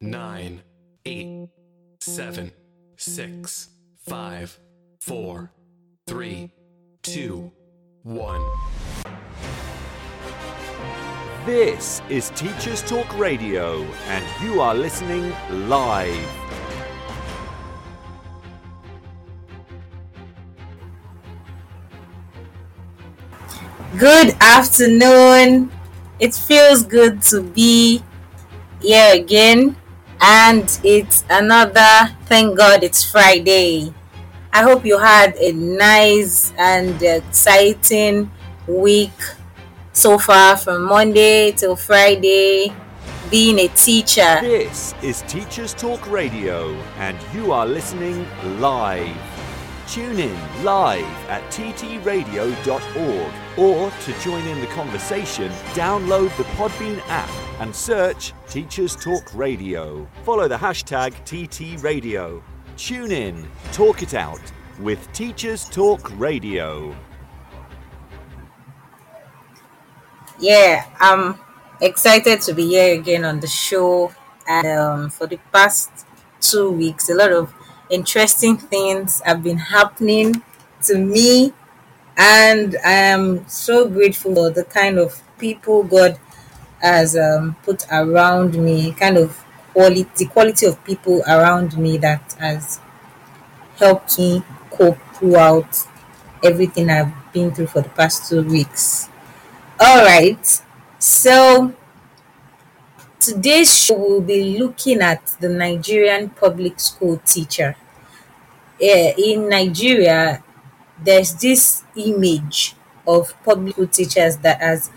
nine, eight, seven, six, five, four, three, two, one. This is Teachers Talk Radio, and you are listening live. Good afternoon. It feels good to be here again, and it's another thank God it's Friday. I hope you had a nice and exciting week so far from Monday till Friday being a teacher. This is Teachers Talk Radio, and you are listening live. Tune in live at ttradio.org or to join in the conversation, download the Podbean app and search Teachers Talk Radio. Follow the hashtag TTRadio. Tune in, talk it out with Teachers Talk Radio. Yeah, I'm excited to be here again on the show. And um, for the past two weeks, a lot of interesting things have been happening to me. And I am so grateful for the kind of people God has um, put around me, kind of quality, quality of people around me that has helped me cope throughout everything I've been through for the past two weeks. All right, so today's show will be looking at the Nigerian public school teacher. Yeah, in Nigeria, there's this image of public school teachers that has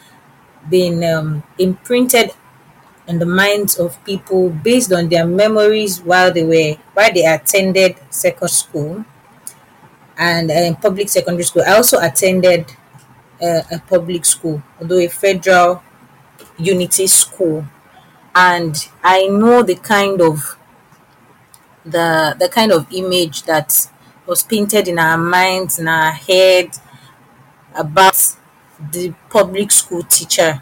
been um, imprinted in the minds of people based on their memories while they were while they attended secondary school and uh, public secondary school. I also attended uh, a public school, although a federal unity school, and I know the kind of the the kind of image that was painted in our minds in our head about the public school teacher.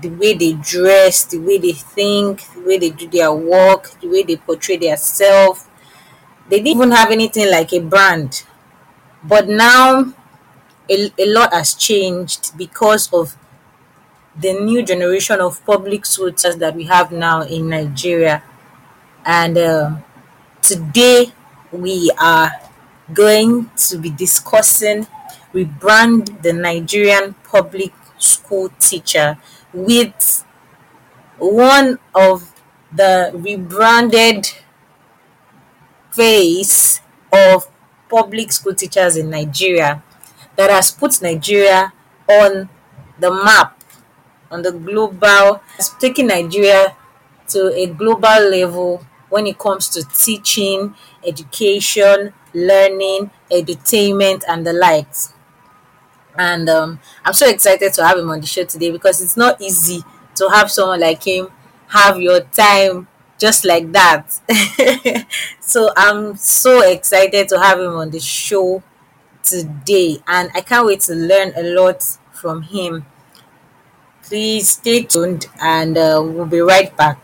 The way they dress the way they think the way they do their work the way they portray themselves they didn't even have anything like a brand. But now a, a lot has changed because of the new generation of public school teachers that we have now in nigeria. And um, today we are going to be discussing rebrand the nigerian public school teacher with one of the rebranded face of public school teachers in Nigeria that has put Nigeria on the map, on the global, has taken Nigeria to a global level when it comes to teaching, education, learning, edutainment, and the likes. And um, I'm so excited to have him on the show today because it's not easy to have someone like him have your time just like that. so I'm so excited to have him on the show today, and I can't wait to learn a lot from him. Please stay tuned, and uh, we'll be right back.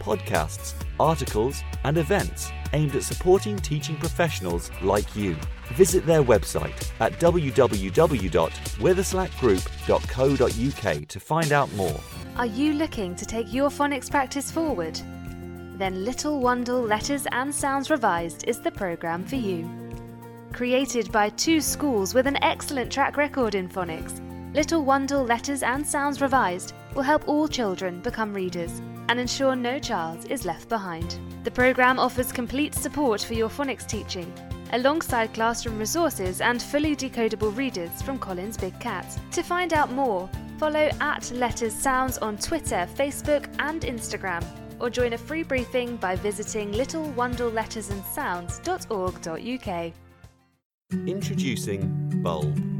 podcasts, articles, and events aimed at supporting teaching professionals like you. Visit their website at www.witherslackgroup.co.uk to find out more. Are you looking to take your phonics practice forward? Then Little Wandle Letters and Sounds Revised is the programme for you. Created by two schools with an excellent track record in phonics, Little Wandle Letters and Sounds Revised will help all children become readers and ensure no child is left behind. The programme offers complete support for your phonics teaching, alongside classroom resources and fully decodable readers from Collins Big Cat. To find out more, follow at Letters Sounds on Twitter, Facebook, and Instagram, or join a free briefing by visiting littlewandlelettersandsounds.org.uk. Introducing Bulb.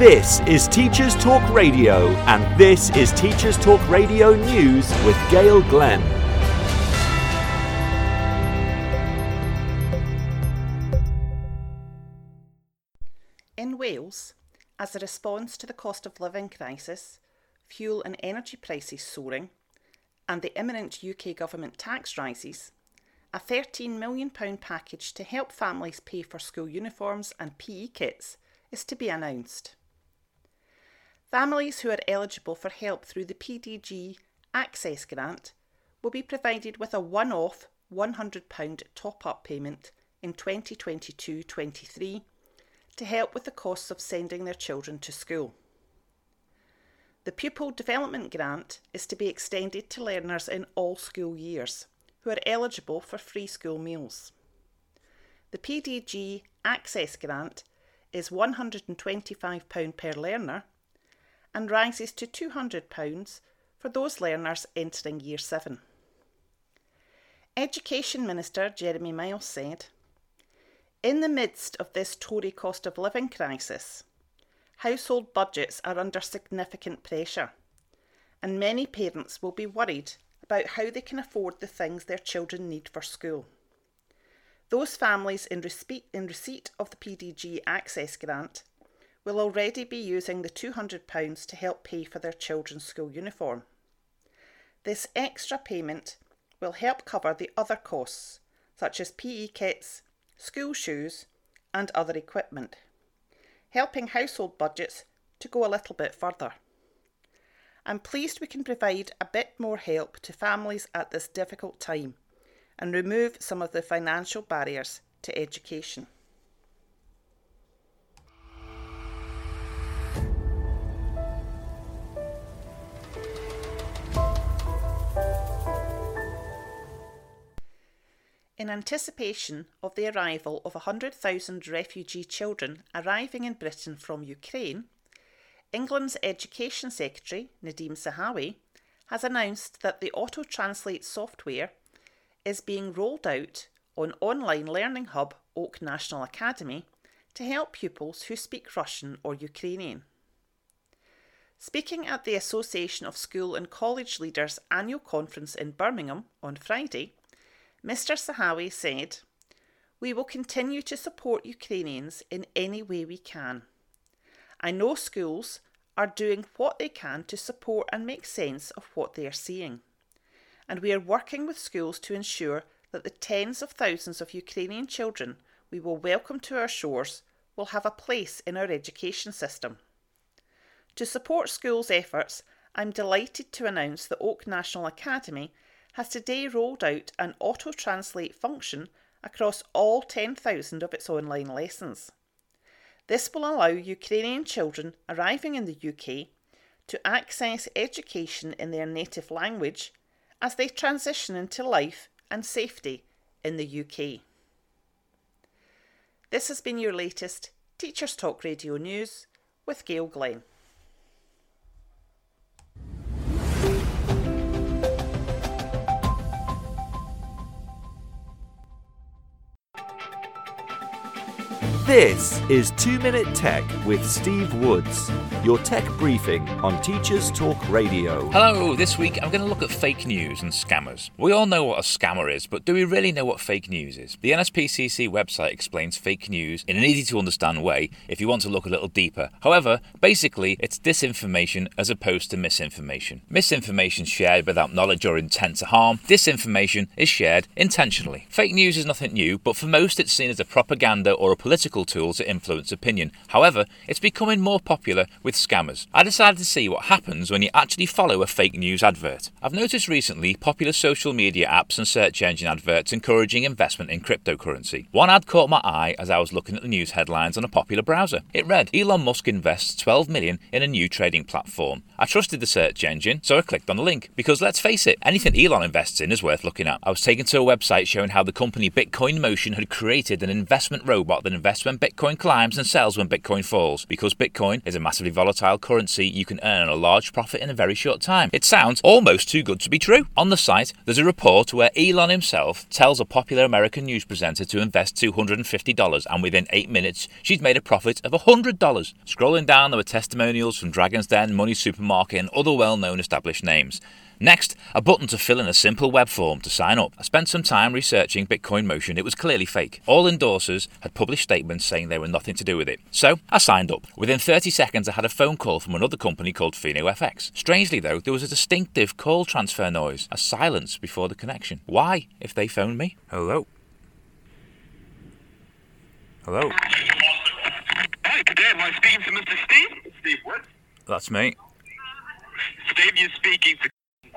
This is Teachers Talk Radio, and this is Teachers Talk Radio News with Gail Glenn. In Wales, as a response to the cost of living crisis, fuel and energy prices soaring, and the imminent UK government tax rises, a £13 million package to help families pay for school uniforms and PE kits is to be announced. Families who are eligible for help through the PDG Access Grant will be provided with a one off £100 top up payment in 2022 23 to help with the costs of sending their children to school. The Pupil Development Grant is to be extended to learners in all school years who are eligible for free school meals. The PDG Access Grant is £125 per learner and rises to £200 for those learners entering Year 7. Education Minister Jeremy Miles said, In the midst of this Tory cost of living crisis, household budgets are under significant pressure, and many parents will be worried about how they can afford the things their children need for school. Those families in receipt, in receipt of the PDG Access Grant will already be using the £200 to help pay for their children's school uniform. This extra payment will help cover the other costs, such as PE kits, school shoes, and other equipment, helping household budgets to go a little bit further. I'm pleased we can provide a bit more help to families at this difficult time and remove some of the financial barriers to education. In anticipation of the arrival of 100,000 refugee children arriving in Britain from Ukraine, England's Education Secretary, Nadhim Zahawi, has announced that the Auto Translate software is being rolled out on online learning hub Oak National Academy to help pupils who speak Russian or Ukrainian. Speaking at the Association of School and College Leaders annual conference in Birmingham on Friday, Mr. Zahawi said, We will continue to support Ukrainians in any way we can. I know schools are doing what they can to support and make sense of what they are seeing. And we are working with schools to ensure that the tens of thousands of Ukrainian children we will welcome to our shores will have a place in our education system. To support schools' efforts, I'm delighted to announce that Oak National Academy has today rolled out an auto translate function across all 10,000 of its online lessons. This will allow Ukrainian children arriving in the UK to access education in their native language as they transition into life and safety in the UK. This has been your latest Teachers Talk Radio News with Gail Glenn. This is 2 Minute Tech with Steve Woods, your tech briefing on Teachers Talk Radio. Hello, this week I'm going to look at fake news and scammers. We all know what a scammer is, but do we really know what fake news is? The NSPCC website explains fake news in an easy to understand way if you want to look a little deeper. However, basically, it's disinformation as opposed to misinformation. Misinformation shared without knowledge or intent to harm, disinformation is shared intentionally. Fake news is nothing new, but for most it's seen as a propaganda or a political tool to influence opinion. However, it's becoming more popular with scammers. I decided to see what happens when you actually follow a fake news advert. I've noticed recently popular social media apps and search engine adverts encouraging investment in cryptocurrency. One ad caught my eye as I was looking at the news headlines on a popular browser. It read Elon Musk invests 12 million in a new trading platform. I trusted the search engine, so I clicked on the link because let's face it, anything Elon invests in is worth looking at. I was taken to a website showing how the company Bitcoin Motion had created an investment robot that invests when Bitcoin climbs and sells when Bitcoin falls. Because Bitcoin is a massively volatile currency, you can earn a large profit in a very short time. It sounds almost too good to be true. On the site, there's a report where Elon himself tells a popular American news presenter to invest $250, and within eight minutes, she's made a profit of $100. Scrolling down, there were testimonials from Dragon's Den, Money Supermarket, and other well known established names. Next, a button to fill in a simple web form to sign up. I spent some time researching Bitcoin Motion. It was clearly fake. All endorsers had published statements saying they were nothing to do with it. So, I signed up. Within 30 seconds, I had a phone call from another company called FinoFX. Strangely, though, there was a distinctive call transfer noise, a silence before the connection. Why, if they phoned me? Hello? Hello? Hi, good day. Am I speaking to Mr. Steve? Steve what? That's me. Steve, you're speaking to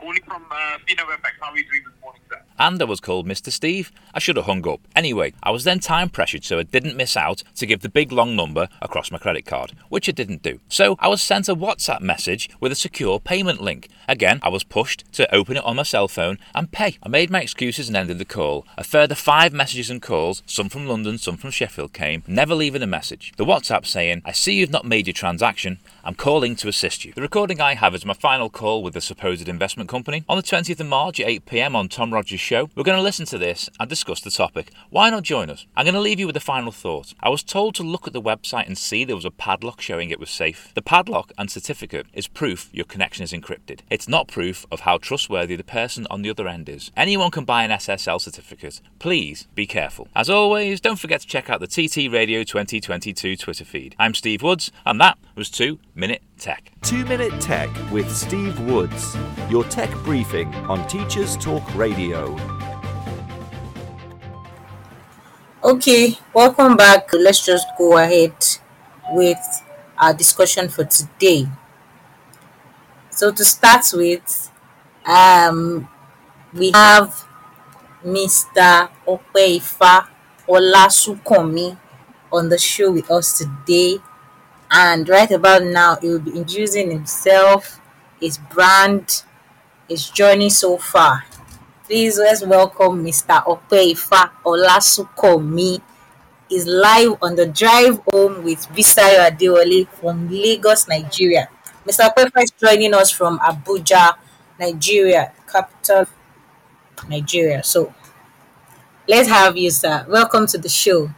calling from uh, FX. How are you doing this morning, sir? And I was called Mr. Steve. I should have hung up. Anyway, I was then time pressured so I didn't miss out to give the big long number across my credit card, which I didn't do. So I was sent a WhatsApp message with a secure payment link. Again, I was pushed to open it on my cell phone and pay. I made my excuses and ended the call. A further five messages and calls, some from London, some from Sheffield, came, never leaving a message. The WhatsApp saying, I see you've not made your transaction. I'm calling to assist you. The recording I have is my final call with the supposed investment company. On the 20th of March at 8 pm on Tom Rogers' show, we're going to listen to this and discuss the topic. Why not join us? I'm going to leave you with a final thought. I was told to look at the website and see there was a padlock showing it was safe. The padlock and certificate is proof your connection is encrypted. It's not proof of how trustworthy the person on the other end is. Anyone can buy an SSL certificate. Please be careful. As always, don't forget to check out the TT Radio 2022 Twitter feed. I'm Steve Woods, and that was 2 Minute Tech. 2 Minute Tech with Steve Woods, your tech briefing on Teachers Talk Radio. Okay, welcome back. Let's just go ahead with our discussion for today. So to start with, um, we have Mr. Opeifa Olasunkanmi on the show with us today. And right about now, he will be introducing himself, his brand, his journey so far. Please let's welcome Mr. Opeifa Olasunkanmi. Is live on the drive home with Bisayo Adewale from Lagos, Nigeria. Mr. Opeifa is joining us from Abuja, Nigeria, capital Nigeria. So let's have you, sir. Welcome to the show.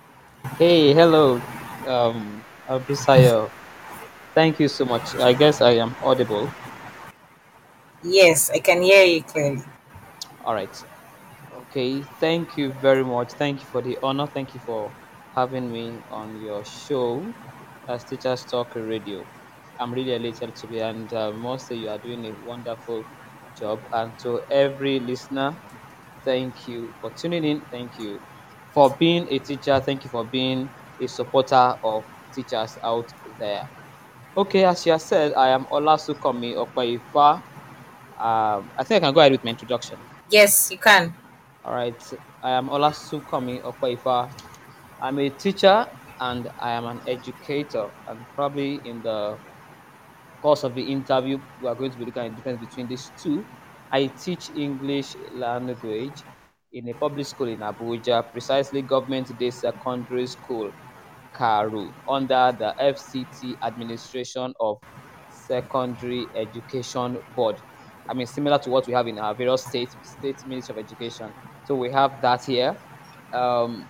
Hey, hello, um, Abisayo. Thank you so much. I guess I am audible. Yes, I can hear you clearly. All right. Okay. Thank you very much. Thank you for the honor. Thank you for having me on your show as Teachers Talk Radio. I'm really elated to be, and uh, mostly you are doing a wonderful job. And to every listener, thank you for tuning in. Thank you for being a teacher. Thank you for being a supporter of teachers out there. Okay, as you have said, I am Olasunkanmi Opeifa. Um, I think I can go ahead with my introduction. Yes, you can. All right, I am Olasunkanmi Opeifa. I'm a teacher and I am an educator. And probably in the course of the interview, we are going to be looking at the difference between these two. I teach English language in a public school in Abuja, precisely Government Day Secondary School, Karu, under the FCT administration of Secondary Education Board. I mean, similar to what we have in our various state state Ministry of Education. So we have that here. Um,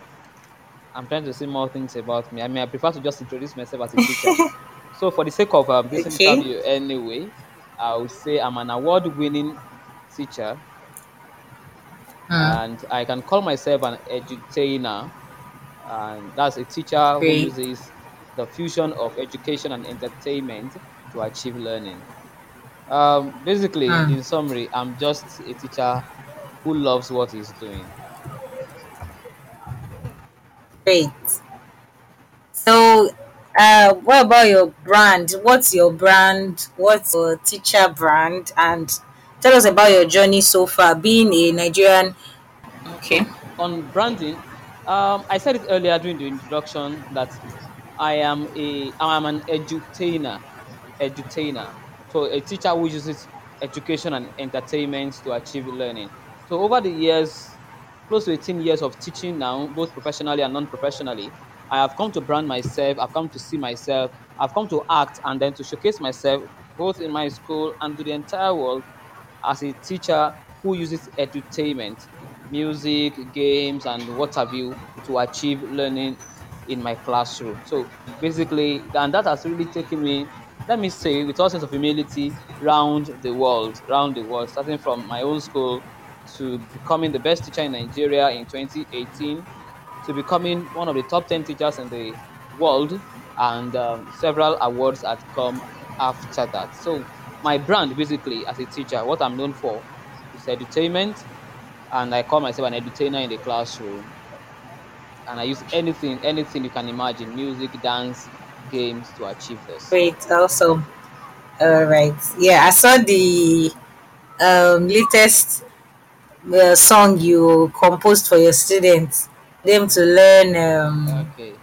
I'm trying to say more things about me. I mean, I prefer to just introduce myself as a teacher. so, for the sake of um, this Okay. interview, anyway, I would say I'm an award-winning teacher, and I can call myself an edutainer, and that's a teacher who uses the fusion of education and entertainment to achieve learning. Um, basically, Hmm. in summary, I'm just a teacher who loves what he's doing. Great. So, uh, what about your brand? What's your brand? What's your teacher brand? And tell us about your journey so far, being a Nigerian. Okay. on branding, um, I said it earlier during the introduction that I am a I am an edutainer, edutainer. So a teacher who uses education and entertainment to achieve learning. So over the years, close to 18 years of teaching now, both professionally and non-professionally, I have come to brand myself. I've come to see myself. I've come to act and then to showcase myself both in my school and to the entire world as a teacher who uses edutainment, music, games, and what have you to achieve learning in my classroom. So basically, and that has really taken me, let me say, with all sense of humility, round the world, round the world, starting from my own school to becoming the best teacher in Nigeria in 2018 to becoming one of the top 10 teachers in the world and um, several awards had come after that so my brand basically as a teacher what i'm known for is edutainment and i call myself an edutainer in the classroom and i use anything anything you can imagine music dance games to achieve this Great. Awesome. All right. Yeah, I saw the um, latest uh, song you composed for your students, them to learn. Um, okay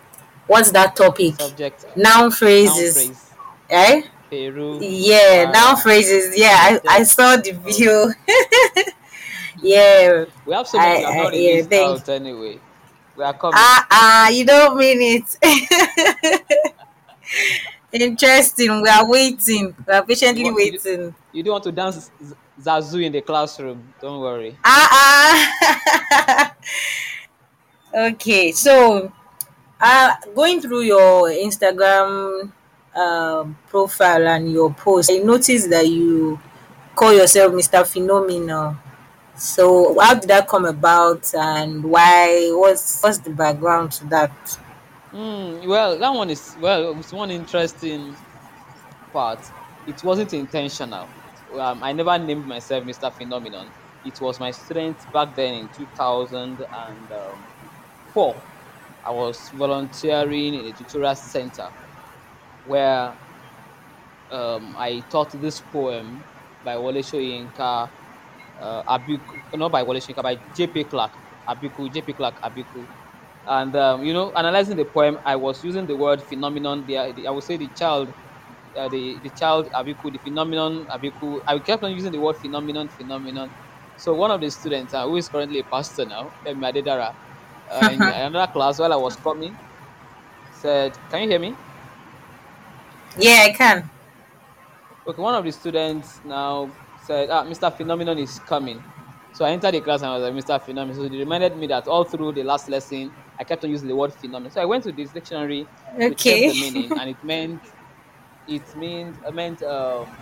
what's that topic? subject uh, Noun noun phrases. phrase Eh? peru Yeah, uh, noun phrases. Yeah, I, I saw the video. yeah. we have so much we I- have not I- yeah, released thank- out anyway we are coming Ah, ah, you don't mean it. Interesting. We are waiting. We are patiently You want- you- waiting. you don't want to dance zazu in the classroom don't worry Ah, ah. okay, so uh, going through your Instagram um, profile and your post, I noticed that you call yourself Mr. Phenomenal. So, how did that come about, and why? What's what's the background to that? Mm, well, that one is well. It's one interesting part. It wasn't intentional. Um, I never named myself Mr. Phenomenon. It was my strength back then in 2004. I was volunteering in a tutorial center where um, I taught this poem by Wole Soyinka, uh, Abiku, not by Wole Soyinka, by J.P. Clark, Abiku, J.P. Clark, Abiku. And, um, you know, analyzing the poem, I was using the word phenomenon there. I would say the child, uh, the, the child Abiku, the phenomenon Abiku. I kept on using the word phenomenon, phenomenon. So one of the students, uh, who is currently a pastor now, Femi Adedara, uh, in another class while I was coming, said, Can you hear me? Yeah, I can. Okay, one of the students now said, ah, Mr. Phenomenon is coming. So I entered the class and I was like, Mr. Phenomenon. So they reminded me that all through the last lesson, I kept on using the word phenomenon. So I went to this dictionary to check the meaning, and it meant it meant it meant um,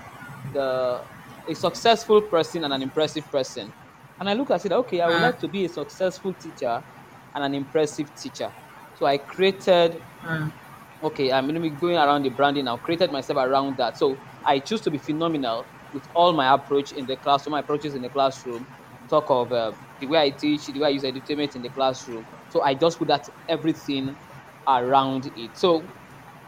the a successful person and an impressive person. And I looked at it, okay, I would Mm. like to be a successful teacher and an impressive teacher. So I created Mm. okay, I'm going to be going around the branding now, created myself around that. So I choose to be phenomenal with all my approach in the classroom, my approaches in the classroom, talk of uh, the way I teach, the way I use edutainment in the classroom. So I just put that everything around it. So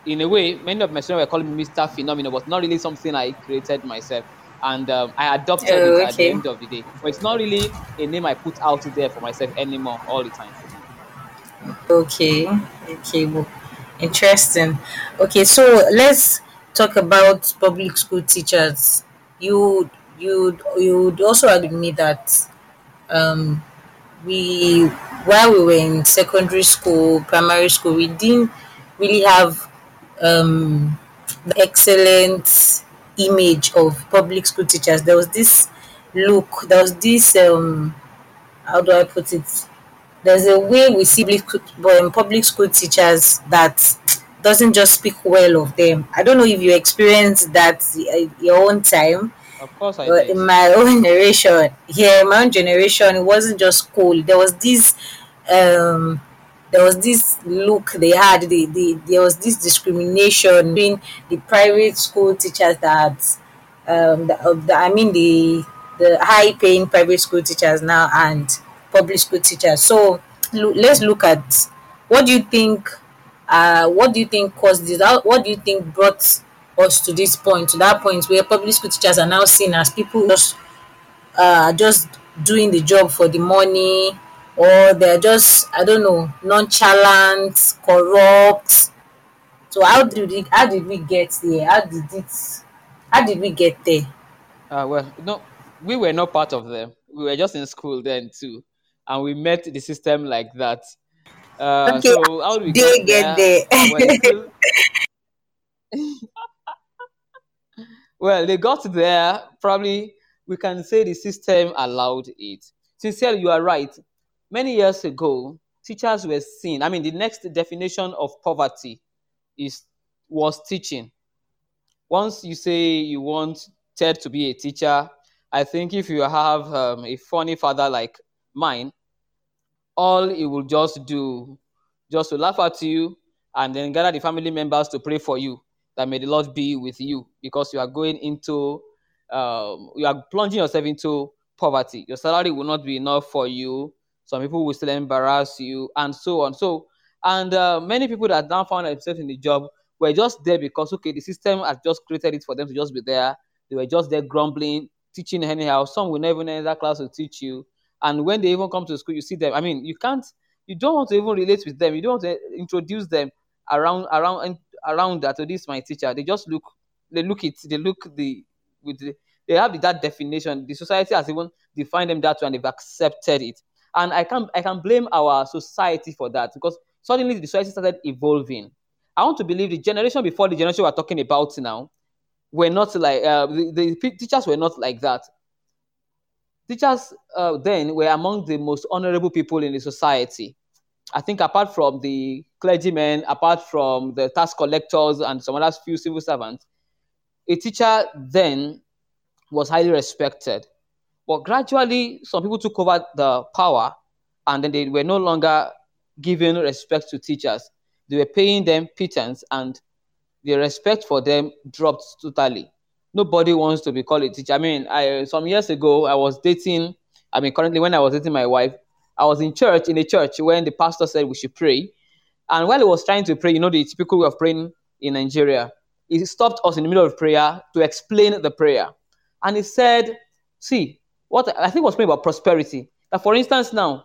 in a way, many of my students were calling me Mr. Phenomenal, but not really something I created myself. And um, I adopted Oh, it at the end of the day. But it's not really a name I put out there for myself anymore all the time. Okay. Okay. Well, interesting. Okay, so let's talk about public school teachers. You you you would also agree with me that um we while we were in secondary school, primary school, we didn't really have um the excellent image of public school teachers. There was this look, there was this um how do I put it? there's a way we see public, um, public school teachers that doesn't just speak well of them. I don't know if you experienced that your own time. Of course, I did. in my own generation, yeah, my own generation, it wasn't just school. There was this, um, there was this look they had. The, the there was this discrimination between the private school teachers that, um, the, the, I mean the the high paying private school teachers now and public school teachers. So lo- let's look at what do you think uh, what do you think caused this? What do you think brought us to this point, to that point where public school teachers are now seen as people just uh, just doing the job for the money, or they're just I don't know nonchalant, corrupt. So how did we how did we get there? How did it? How did we get there? Uh, well, no, we were not part of them. We were just in school then too, and we met the system like that. Uh, Okay, so how do we get there. Well, well, they got there. Probably we can say the system allowed it. Sincerely, you are right. Many years ago, teachers were seen. I mean, the next definition of poverty is was teaching. Once you say you want Ted to be a teacher, I think if you have um, a funny father like mine, all he will just do just to laugh at you and then gather the family members to pray for you that may the lord be with you because you are going into um, you are plunging yourself into poverty. Your salary will not be enough for you. Some people will still embarrass you and so on. So and uh, many people that now found themselves in the job were just there because okay the system had just created it for them to just be there. They were just there grumbling teaching anyhow. Some will never enter that class to teach you and when they even come to school you see them. I mean you can't you don't want to even relate with them. You don't want to introduce them around around around that so this is my teacher. They just look they look it they look the with the, they have that definition. The society has even defined them that way and they've accepted it. And i can i can blame our society for that because suddenly the society started evolving. I want to believe the generation before the generation we're talking about now were not like uh, the, the teachers were not like that teachers uh, then were among the most honorable people in the society. I think apart from the clergymen, apart from the tax collectors and some other few civil servants, a teacher then was highly respected. But gradually, some people took over the power and then they were no longer giving respect to teachers. They were paying them pittance and the respect for them dropped totally nobody wants to be called a teacher. I mean, I some years ago I was dating. I mean, currently when I was dating my wife, I was in church in a church when the pastor said we should pray, and while he was trying to pray, you know the typical way of praying in Nigeria, he stopped us in the middle of prayer to explain the prayer, and he said, "See, what I think was praying about prosperity. That for instance now,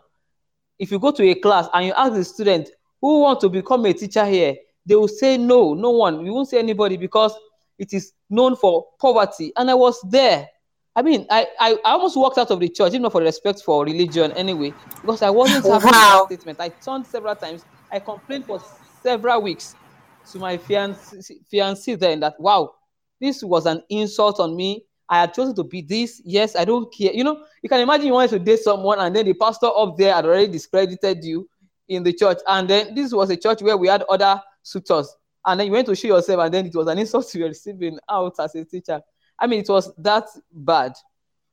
if you go to a class and you ask the student who want to become a teacher here, they will say no, no one. You won't say anybody because it is known for poverty. And I was there. I mean, I, I, I almost walked out of the church, even not for respect for religion anyway, because I wasn't happy with Wow. that statement. I turned several times. I complained for several weeks to my fiancé, fiancé then that, wow, this was an insult on me. I had chosen to be this. Yes, I don't care. You know, you can imagine you wanted to date someone and then the pastor up there had already discredited you in the church. And then this was a church where we had other suitors. And then you went to show yourself, and then it was an insult you were receiving out as a teacher. I mean, it was that bad.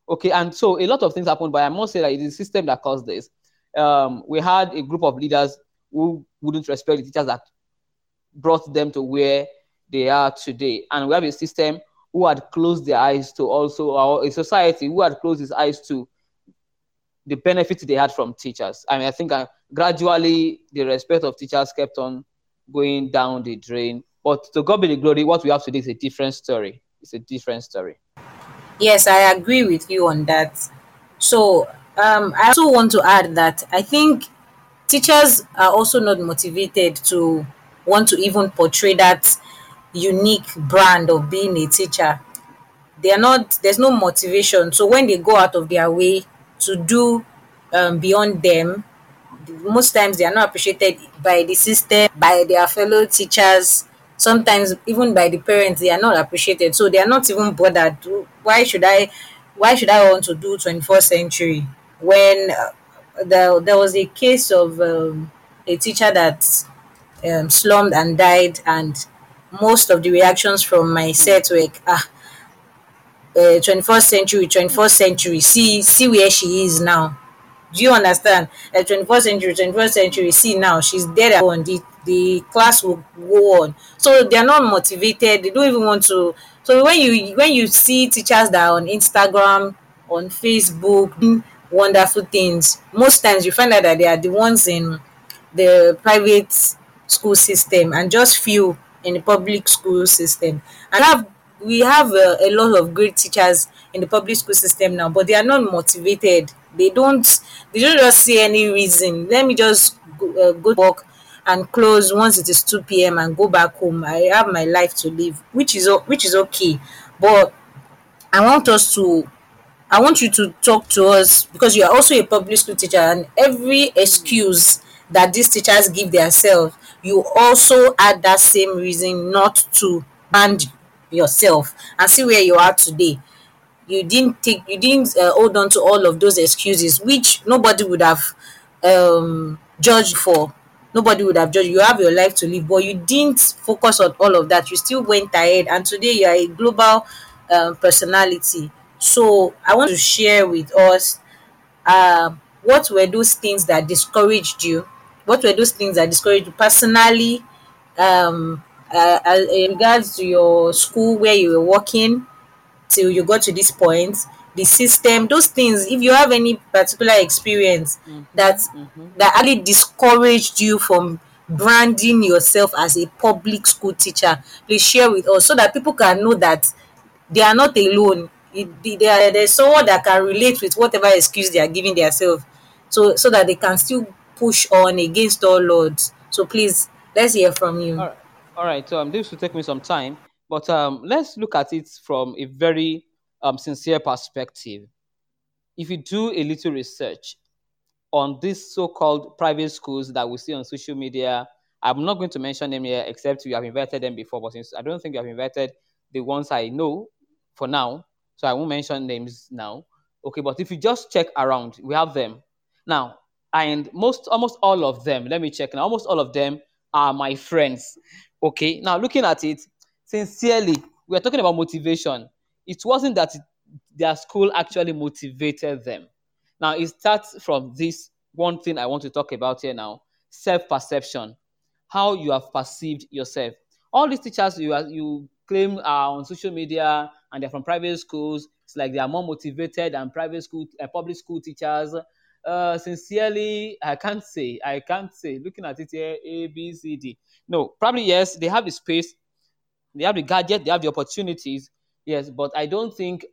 Okay, and so a lot of things happened, but I must say that it is the system that caused this. Um, we had a group of leaders who wouldn't respect the teachers that brought them to where they are today. And we have a system who had closed their eyes to also, our, a society who had closed its eyes to the benefits they had from teachers. I mean, I think uh, gradually the respect of teachers kept on going down the drain. But to God be the glory, what we have today is a different story. It's a different story. Yes, I agree with you on that. So, um, I also want to add that I think teachers are also not motivated to want to even portray that unique brand of being a teacher. They are not, there's no motivation. So, when they go out of their way to do um, beyond them, most times they are not appreciated by the system, by their fellow teachers, sometimes even by the parents they are not appreciated. So they are not even bothered. Why should i why should i want to do 21st century when uh, there, was a case of um, a teacher that um, slummed and died, and most of the reactions from my set were, ah, uh, 21st century, 21st century, see, see where she is now. Do you understand? Uh, 21st century, 21st century, see now, she's dead on the, the class will go on. So they're not motivated, they don't even want to. So when you when you see teachers that are on Instagram, on Facebook, wonderful things, most times you find out that they are the ones in the private school system and just few in the public school system. And have we have a, a lot of great teachers in the public school system now, but they are not motivated. They don't they don't just see any reason. Let me just go, uh, go work and close once it is 2 p.m. and go back home. I have my life to live, which is which is okay. But I want us to I want you to talk to us because you are also a public school teacher and every excuse that these teachers give themselves, you also add that same reason not to band yourself and see where you are today. You didn't take you didn't uh, hold on to all of those excuses which nobody would have um judged for. Nobody would have judged. You have your life to live, but you didn't focus on all of that. You still went ahead, and today you are a global um, personality. So I want to share with us um, what were those things that discouraged you? What were those things that discouraged you personally? Um, uh, in regards to your school where you were working till you got to this point, the system, those things. If you have any particular experience that that actually discouraged you from branding yourself as a public school teacher, please share with us so that people can know that they are not alone. It, they are, there's someone that can relate with whatever excuse they are giving themselves, so so that they can still push on against all odds. So please, let's hear from you. All right. All right. So um, this will take me some time, but um, let's look at it from a very um, sincere perspective. If you do a little research on these so-called private schools that we see on social media, I'm not going to mention them here, except you have invited them before. But since I don't think you have invited the ones I know for now, so I won't mention names now. Okay, but if you just check around, we have them now, and most almost all of them. Let me check now. Almost all of them are my friends. Okay, now looking at it sincerely, we are talking about motivation. It wasn't that it- their school actually motivated them. Now it starts from this one thing I want to talk about here now: self-perception, how you have perceived yourself. All these teachers you are, you claim are on social media and they're from private schools. It's like they are more motivated than private school, uh, public school teachers. Uh, sincerely, I can't say. I can't say. Looking at it here, A, B, C, D. No, probably yes. They have the space, they have the gadget, they have the opportunities. Yes, but I don't think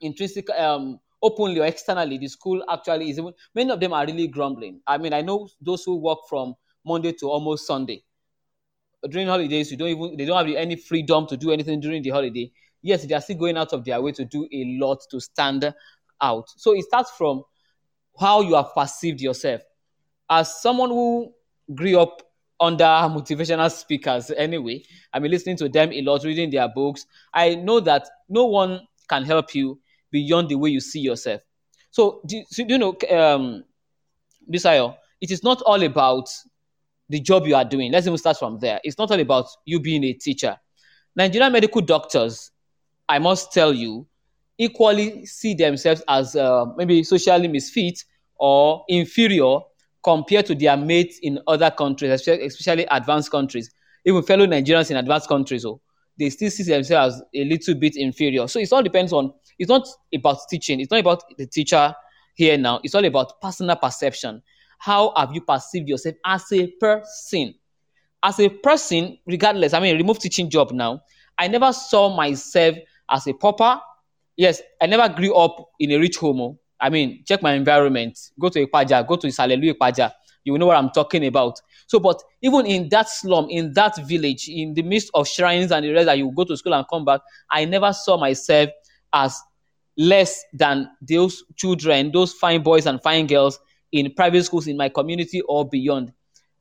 intrinsic um openly or externally the school actually is even many of them are really grumbling i mean i know those who work from monday to almost sunday during holidays you don't even they don't have any freedom to do anything during the holiday yes they are still going out of their way to do a lot to stand out so it starts from how you have perceived yourself as someone who grew up under motivational speakers anyway i mean listening to them a lot reading their books i know that no one can help you beyond the way you see yourself so do you know um Bisayo, it is not all about the job you are doing. Let's even start from there. It's not all about you being a teacher. Nigerian medical doctors, I must tell you, equally see themselves as uh, maybe socially misfit or inferior compared to their mates in other countries, especially, advanced countries. Even fellow Nigerians in advanced countries, oh, they still see themselves as a little bit inferior. So it all depends on. It's not about teaching. It's not about the teacher here now. It's all about personal perception. How have you perceived yourself as a person? as a person, regardless, I mean, remove teaching job now. I never saw myself as a pauper. Yes, I never grew up in a rich home. oh. I mean, check my environment. Go to Ipaja, go to Isalelu Ipaja. You know what I'm talking about. So, but even in that slum, in that village, in the midst of shrines and the rest that you go to school and come back, I never saw myself as less than those children, those fine boys and fine girls in private schools in my community or beyond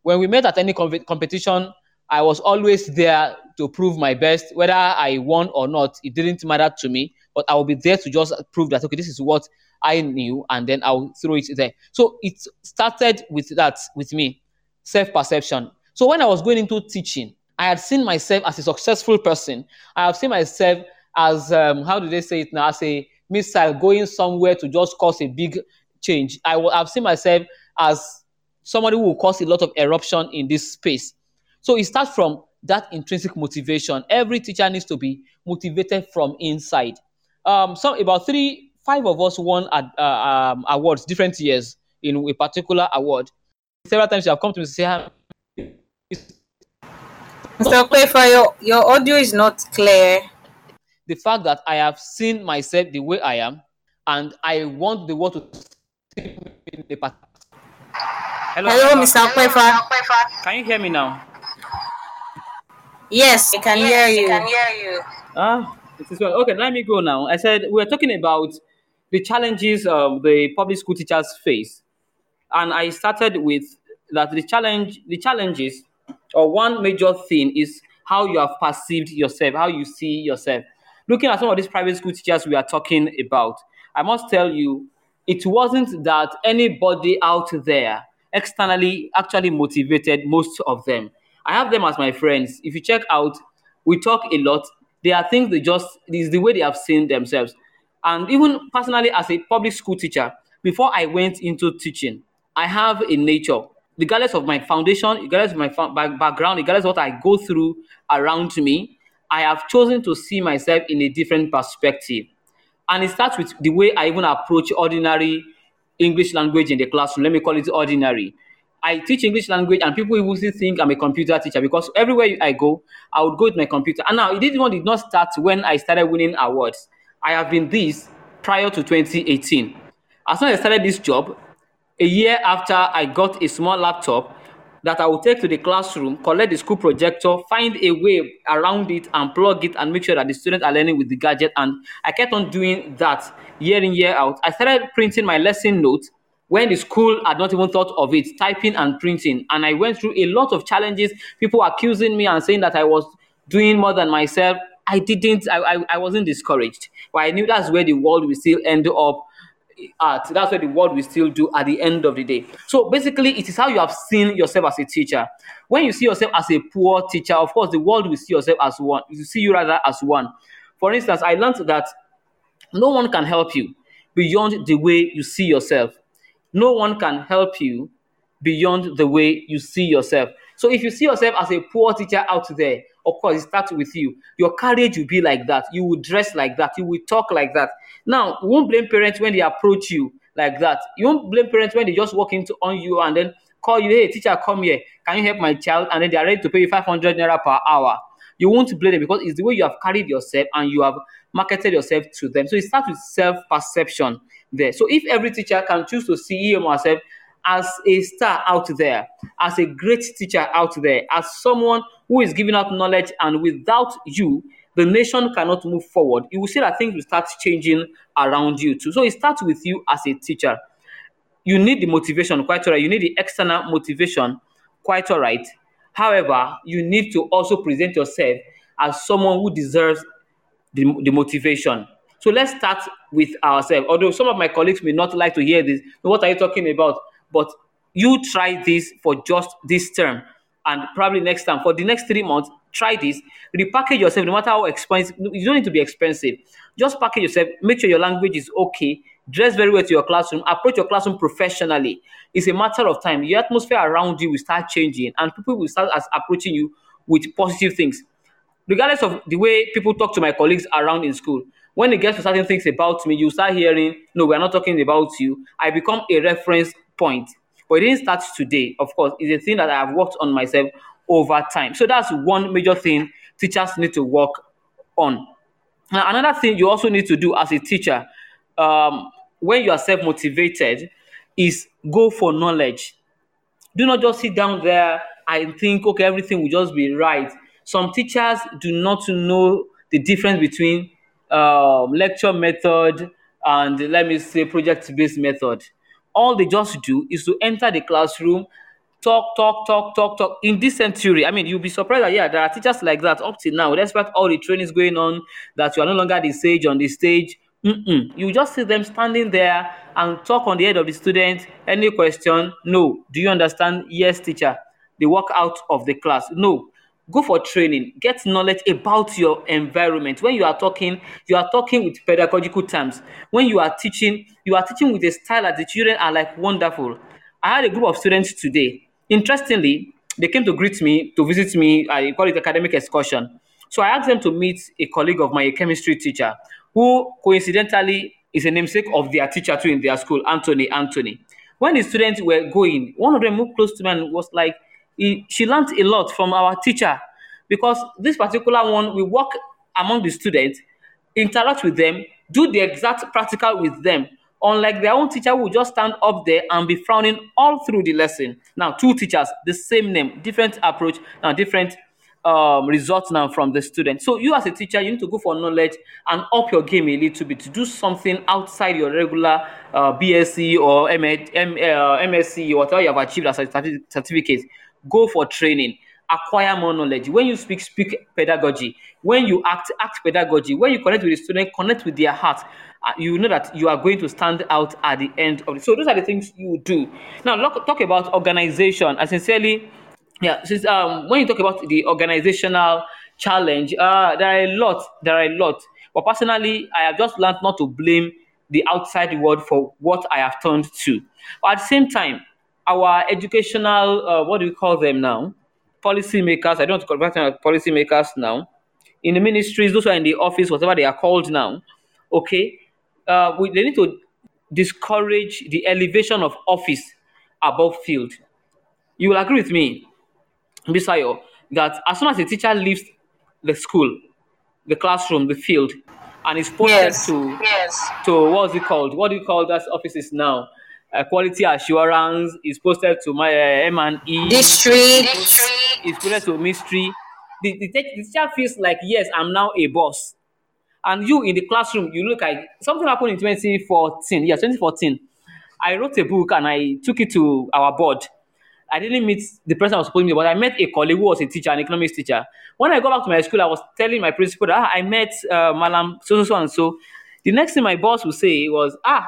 when we met at any com- competition, I was always there to prove my best. Whether I won or not, it didn't matter to me. But I will be there to just prove that okay, this is what I knew, and then I'll throw it there. So it started with that with me, self perception. So when I was going into teaching, I had seen myself as a successful person. I have seen myself as um, how do they say it now? As a missile going somewhere to just cause a big change. I have seen myself as somebody who will cause a lot of eruption in this space. So it starts from that intrinsic motivation. Every teacher needs to be motivated from inside. Um, some about three, five of us won ad, uh, um, awards different years in a particular award. Several times you have come to me and say, "Ah, Mr. Kwefa, your, your audio is not clear. the fact that I have seen myself the way I am, and I want the world to see me in the part. Hello, Hello, Mr. Kwefa. Can you hear me now? Yes, I can hear you. Ah, this is well. Okay, let me go now. I said we're talking about the challenges um, the public school teachers face, and I started with that the challenge, the challenges, or one major thing is how you have perceived yourself, how you see yourself. Looking at some of these private school teachers we are talking about, I must tell you, it wasn't that anybody out there externally actually motivated most of them. I have them as my friends. If you check out, we talk a lot. There are things they just is the way they have seen themselves. And even personally, as a public school teacher, before I went into teaching, I have a nature, regardless of my foundation, regardless of my background, regardless what I go through around me, I have chosen to see myself in a different perspective. And it starts with the way I even approach ordinary English language in the classroom. Let me call it ordinary. I teach English language, and people still think I'm a computer teacher because everywhere I go, I would go with my computer. And now, it did one did not start when I started winning awards. I have been this prior to 2018. As soon as I started this job, a year after I got a small laptop that I will take to the classroom, collect the school projector, find a way around it and plug it and make sure that the students are learning with the gadget. And I kept on doing that year in, year out. I started printing my lesson notes when the school had not even thought of it, typing and printing. And I went through a lot of challenges, people accusing me and saying that I was doing more than myself. I didn't, I, I, I wasn't discouraged. But I knew that's where the world will still end up at. That's where the world will still do at the end of the day. So basically, it is how you have seen yourself as a teacher. When you see yourself as a poor teacher, of course, the world will see yourself as one. You see you rather as one. For instance, I learned that no one can help you beyond the way you see yourself. No one can help you beyond the way you see yourself. So if you see yourself as a poor teacher out there, of course, it starts with you. Your carriage will be like that. You will dress like that. You will talk like that. Now, you won't blame parents when they approach you like that. You won't blame parents when they just walk into on you and then call you, hey, teacher, come here. Can you help my child? And then they are ready to pay you 500 naira per hour. You won't blame them because it's the way you have carried yourself and you have marketed yourself to them. So it starts with self perception there. So if every teacher can choose to see him or herself as a star out there, as a great teacher out there, as someone who is giving out knowledge, and without you, the nation cannot move forward. You will see that things will start changing around you too. So it starts with you as a teacher. You need the motivation, quite all right. You need the external motivation, quite all right. However, you need to also present yourself as someone who deserves the, the motivation. So let's start with ourselves. Although some of my colleagues may not like to hear this, what are you talking about? But you try this for just this term and probably next time for the next three months try this repackage yourself no matter how expensive you don't need to be expensive just package yourself make sure your language is okay dress very well to your classroom approach your classroom professionally it's a matter of time the atmosphere around you will start changing and people will start as approaching you with positive things regardless of the way people talk to my colleagues around in school when it gets to certain things about me you start hearing no we're not talking about you i become a reference point but it didn't start today. Of course, it's a thing that I have worked on myself over time. So that's one major thing teachers need to work on. Now, another thing you also need to do as a teacher, um, when you are self motivated, is go for knowledge. Do not just sit down there and think, okay, everything will just be right. Some teachers do not know the difference between um, lecture method and let me say project based method all they just do is to enter the classroom, talk, talk, talk, talk, talk in this century. I mean, you'll be surprised that yeah, there are teachers like that up till now, despite all the trainings going on, that you are no longer the sage on the stage. Mm-mm. You just see them standing there and talk on the head of the student. Any question? No. Do you understand? Yes, teacher. They walk out of the class. No. Go for training. Get knowledge about your environment. When you are talking, you are talking with pedagogical terms. When you are teaching, you are teaching with a style that the children are like wonderful. I had a group of students today. Interestingly, they came to greet me, to visit me. I call it academic excursion. So I asked them to meet a colleague of my chemistry teacher, who coincidentally is a namesake of their teacher too in their school, Anthony. Anthony. When the students were going, one of them moved close to me and was like, he, she learned a lot from our teacher because this particular one, we work among the students, interact with them, do the exact practical with them. Unlike their own teacher who just stand up there and be frowning all through the lesson. Now, two teachers, the same name, different approach, and different um, results now from the student. So you as a teacher, you need to go for knowledge and up your game a little bit to do something outside your regular uh, BSc or M- M- uh, MSc or whatever you have achieved as a certificate. Go for training. Acquire more knowledge. When you speak, speak pedagogy. When you act, act pedagogy. When you connect with the student, connect with their heart. Uh, you know that you are going to stand out at the end of it. So those are the things you do. Now, look, talk about organization. I sincerely yeah since um when you talk about the organizational challenge uh there are a lot there are a lot. But personally i have just learned not to blame the outside world for what i have turned to. But at the same time our educational uh, what do we call them now? Policy makers i don't want to convert them policy makers now. In the ministries those who are in the office whatever they are called now okay uh, we, they need to discourage the elevation of office above field. You will agree with me Bisayo, that as soon as a teacher leaves the school, the classroom, the field, and is posted Yes. to Yes. to what's it called? What do you call that offices now? Uh, quality assurance is posted to my uh, M and E. District. Is posted to mystery. The, the, the teacher feels like yes, I'm now a boss. And you in the classroom, you look like something happened in 2014. Yeah, 2014. I wrote a book and I took it to our board. I didn't meet the person I was supposed to meet, but I met a colleague who was a teacher, an economics teacher. When I go back to my school, I was telling my principal that ah, I met uh, Malam so so so and so. The next thing my boss would say was, ah,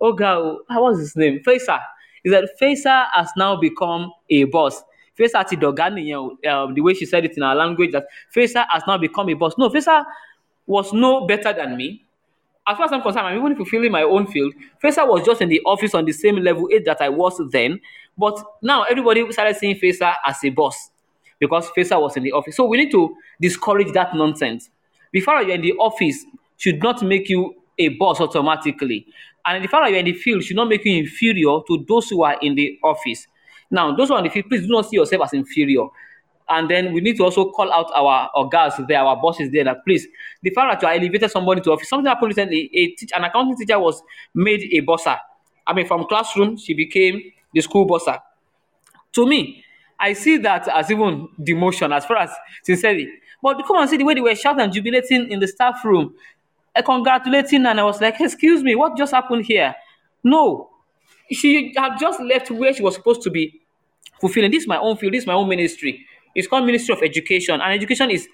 oh girl, what was his name? Faisal. He said Faisal has now become a boss. Faisal ti dọ̀gá nìyẹn o, um, the way she said it in our language that Faisal has now become a boss. No, Faisal was no better than me as far as I'm concerned, I'm even fulfilling my own field. Faisal was just in the office on the same level age that I was then, but now everybody started seeing Faisal as a boss because Faisal was in the office. So we need to discourage that nonsense. Before you're in the office should not make you a boss automatically, and the fact that you're in the field should not make you inferior to those who are in the office. Now, those who are in the field, please do not see yourself as inferior. And then we need to also call out our organs there, our bosses there, that please, the fact that you are elevated somebody to office, something happened recently, a teach, an accounting teacher was made a bosser. I mean, from classroom, she became the school bosser. To me, I see that as even demotion, as far as sincerely. But come and see the way they were shouting and jubilating in the staff room, uh, congratulating, and I was like, excuse me, what just happened here? No, she had just left where she was supposed to be fulfilling. This is my own field, this is my own ministry. It's called Ministry of Education, and education is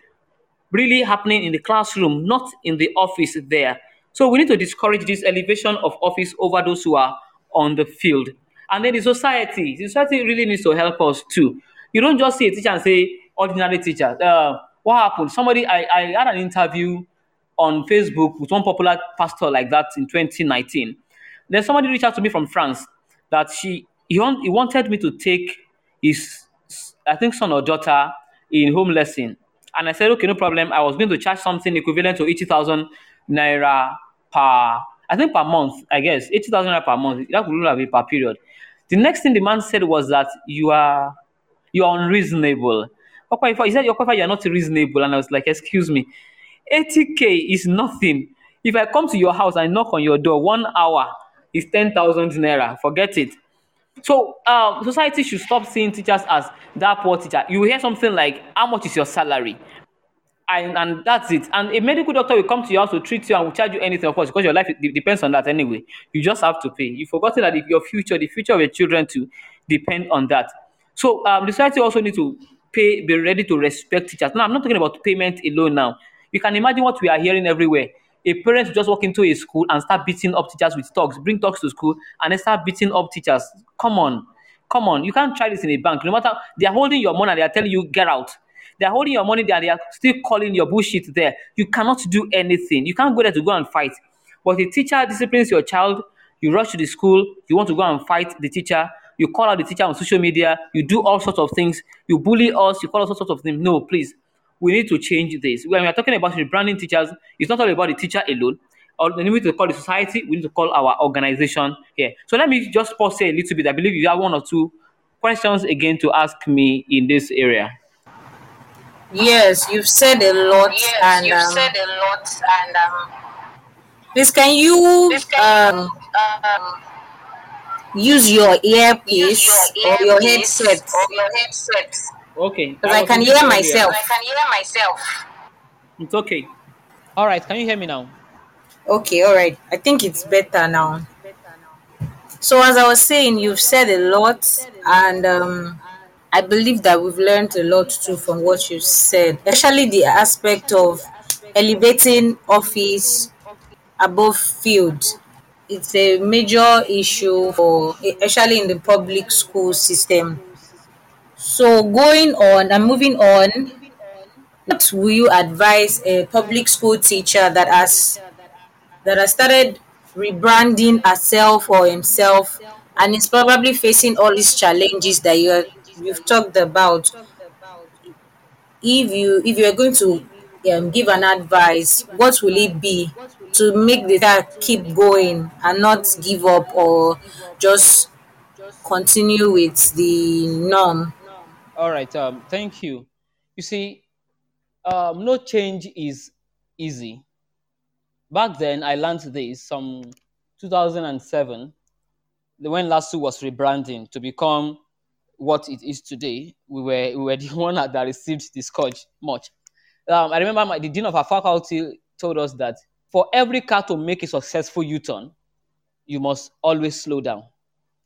really happening in the classroom, not in the office there. So we need to discourage this elevation of office over those who are on the field. And then the society, the society really needs to help us too. You don't just see a teacher and say, ordinary teacher. Uh, what happened? Somebody, I, I had an interview on Facebook with one popular pastor like that in 2019. Then somebody reached out to me from France that she he, he wanted me to take his I think son or daughter in home lesson. And I said, okay, no problem. I was going to charge something equivalent to 80,000 naira per, I think per month, I guess, 80,000 naira per month. That would been per period. The next thing the man said was that you are, you are unreasonable. Okwaifo, He said, you are not reasonable. And I was like, excuse me, 80K is nothing. If I come to your house and knock on your door, one hour is 10,000 naira. Forget it. So um, society should stop seeing teachers as that poor teacher. You hear something like, "How much is your salary?" And, and that's it. And a medical doctor will come to your house to treat you and will charge you anything, of course, because your life depends on that anyway. You just have to pay. You've forgotten that your future, the future of your children too, depend on that. So um, the society also need to pay, be ready to respect teachers. Now, I'm not talking about payment alone now. You can imagine what we are hearing everywhere. A parent just walk into a school and start beating up teachers with talks, bring talks to school, and they start beating up teachers. Come on, come on. You can't try this in a bank. No matter they are holding your money and they are telling you get out. They are holding your money there they are still calling your bullshit there. You cannot do anything. You can't go there to go and fight. But the teacher disciplines your child, you rush to the school, you want to go and fight the teacher, you call out the teacher on social media, you do all sorts of things, you bully us, you call all sorts of things. No, please. We need to change this. When we are talking about rebranding teachers, it's not all about the teacher alone. Or we need to call the society, we need to call our organization here. So let me just pause here a little bit. I believe you have one or two questions again to ask me in this area. Yes, you've said a lot, Yes, and you've um, said a lot, and um, please can you this can um, um, use your use earpiece or your headset? or your headset. Okay. Because I was can hear this myself. I can hear myself. It's okay. All right. Can you hear me now? Okay, all right. I think it's better now. So as I was saying, you've said a lot, and um, I believe that we've learned a lot too from what you said, especially the aspect of elevating office above field. It's a major issue for, especially in the public school system. So going on and moving on, what will you advise a public school teacher that has that has started rebranding herself or himself and is probably facing all these challenges that you are, you've talked about if you if you're going to um, give an advice what will it be to make the child keep going and not give up or just continue with the norm All right. Um. Thank you. You see, um, no change is easy. Back then, I learned this some 2007 the- when LASU was rebranding to become what it is today, we were we were the one that received the scourge much. Um, I remember my, the dean of our faculty told us that for every car to make a successful U-turn, you must always slow down.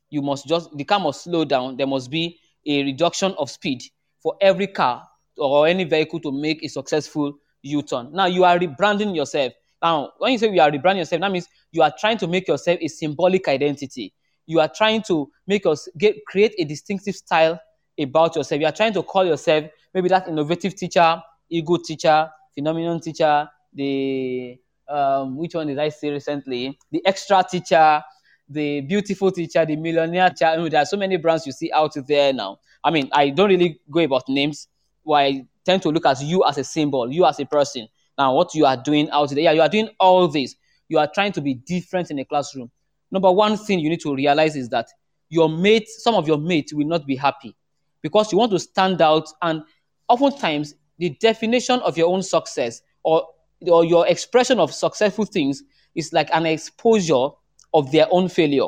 You must just the car must slow down. There must be a reduction of speed for every car or any vehicle to make a successful U-turn. Now you are rebranding yourself. Now, when you say you are rebranding yourself, that means you are trying to make yourself a symbolic identity. You are trying to make us get create a distinctive style about yourself. You are trying to call yourself maybe that innovative teacher, ego teacher, phenomenon teacher, the um, which one did I say recently? The extra teacher, the beautiful teacher, the millionaire teacher. I mean, there are so many brands you see out there now. I mean, I don't really go about names. Why I tend to look at you as a symbol, you as a person. Now, what you are doing out there, yeah, you are doing all this. You are trying to be different in a classroom. Number one thing you need to realize is that your mates, some of your mates will not be happy because you want to stand out. And oftentimes, the definition of your own success or, or your expression of successful things is like an exposure of their own failure.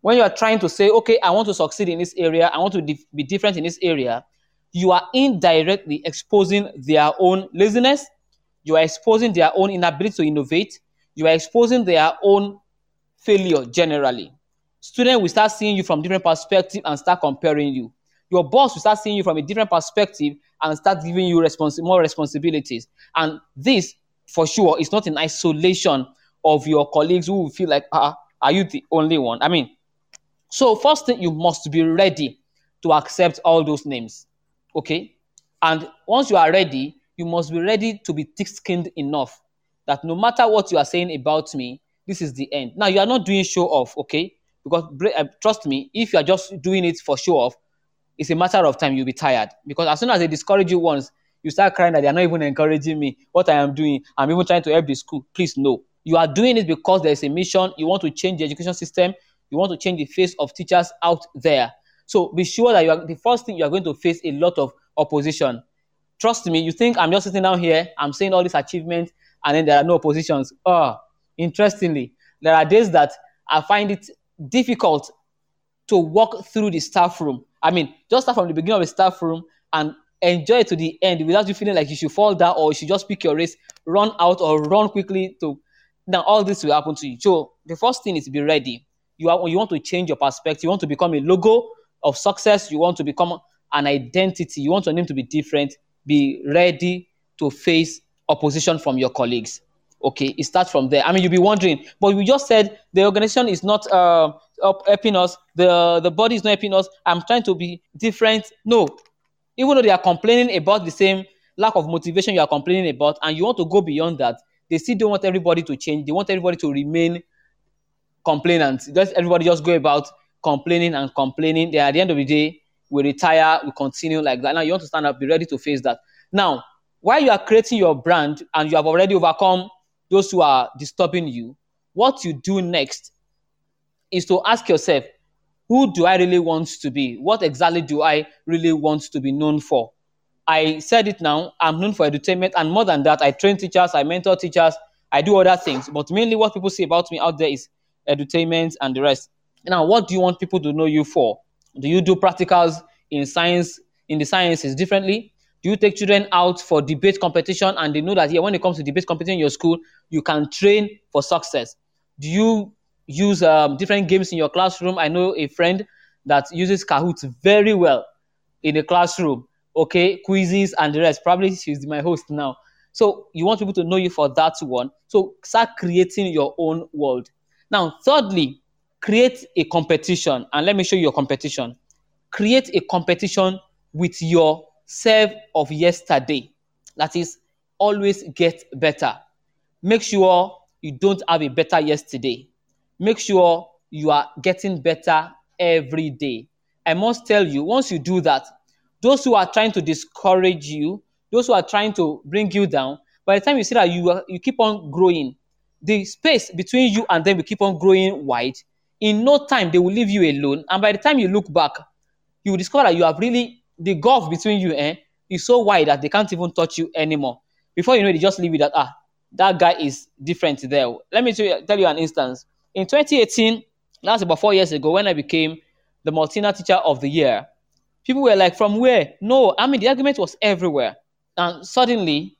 When you are trying to say, okay, I want to succeed in this area, I want to be different in this area, you are indirectly exposing their own laziness, you are exposing their own inability to innovate, you are exposing their own failure generally. Student will start seeing you from different perspective and start comparing you. Your boss will start seeing you from a different perspective and start giving you respons- more responsibilities. And this, for sure, is not in isolation of your colleagues who will feel like, ah, are you the only one? I mean, so first thing, you must be ready to accept all those names. Okay? And once you are ready, you must be ready to be thick-skinned enough that no matter what you are saying about me, this is the end. Now you are not doing show off, okay? Because uh, trust me, if you are just doing it for show off, it's a matter of time you'll be tired. Because as soon as they discourage you once, you start crying that they are not even encouraging me. What I am doing, I'm even trying to help the school. Please no. You are doing it because there is a mission. You want to change the education system. You want to change the face of teachers out there. So be sure that you are the first thing you are going to face a lot of opposition. Trust me, you think I'm just sitting down here, I'm saying all these achievements, and then there are no oppositions. Oh, interestingly, there are days that I find it difficult to walk through the staff room. I mean, just start from the beginning of the staff room and enjoy it to the end without you feeling like you should fall down or you should just pick your race, run out or run quickly to now all this will happen to you. So the first thing is to be ready. You are you want to change your perspective, you want to become a logo, of success, you want to become an identity, you want your name to be different, be ready to face opposition from your colleagues. Okay, it starts from there. I mean, you'll be wondering, but you just said the organization is not uh, helping us, the, the body is not helping us. I'm trying to be different. No, even though they are complaining about the same lack of motivation you are complaining about, and you want to go beyond that, they still don't want everybody to change. They want everybody to remain complainants. Just everybody just go about complaining and complaining. Then at the end of the day, we retire, we continue like that. Now you want to stand up, be ready to face that. Now, while you are creating your brand and you have already overcome those who are disturbing you, what you do next is to ask yourself, who do I really want to be? What exactly do I really want to be known for? I said it now, I'm known for entertainment, and more than that, I train teachers, I mentor teachers, I do other things. But mainly, what people say about me out there is entertainment and the rest. Now, what do you want people to know you for? Do you do practicals in science, in the sciences differently? Do you take children out for debate competition and they know that yeah, when it comes to debate competition in your school, you can train for success? Do you use um, different games in your classroom? I know a friend that uses Kahoot very well in the classroom. Okay, quizzes and the rest. Probably she's my host now. So you want people to know you for that one. So start creating your own world. Now, thirdly, create a competition. And let me show you your competition. Create a competition with yourself of yesterday. That is, always get better. Make sure you don't have a better yesterday. Make sure you are getting better every day. I must tell you, once you do that, those who are trying to discourage you, those who are trying to bring you down, by the time you see that you, you keep on growing, the space between you and them will keep on growing wide. In no time, they will leave you alone. And by the time you look back, you will discover that you have really, the gulf between you eh, is so wide that they can't even touch you anymore. Before you know it, they just leave you that, ah, that guy is different there. Let me tell you, tell you an instance. In 2018, that's about four years ago, when I became the Maltina Teacher of the Year, people were like, from where? No, I mean, the argument was everywhere. And suddenly,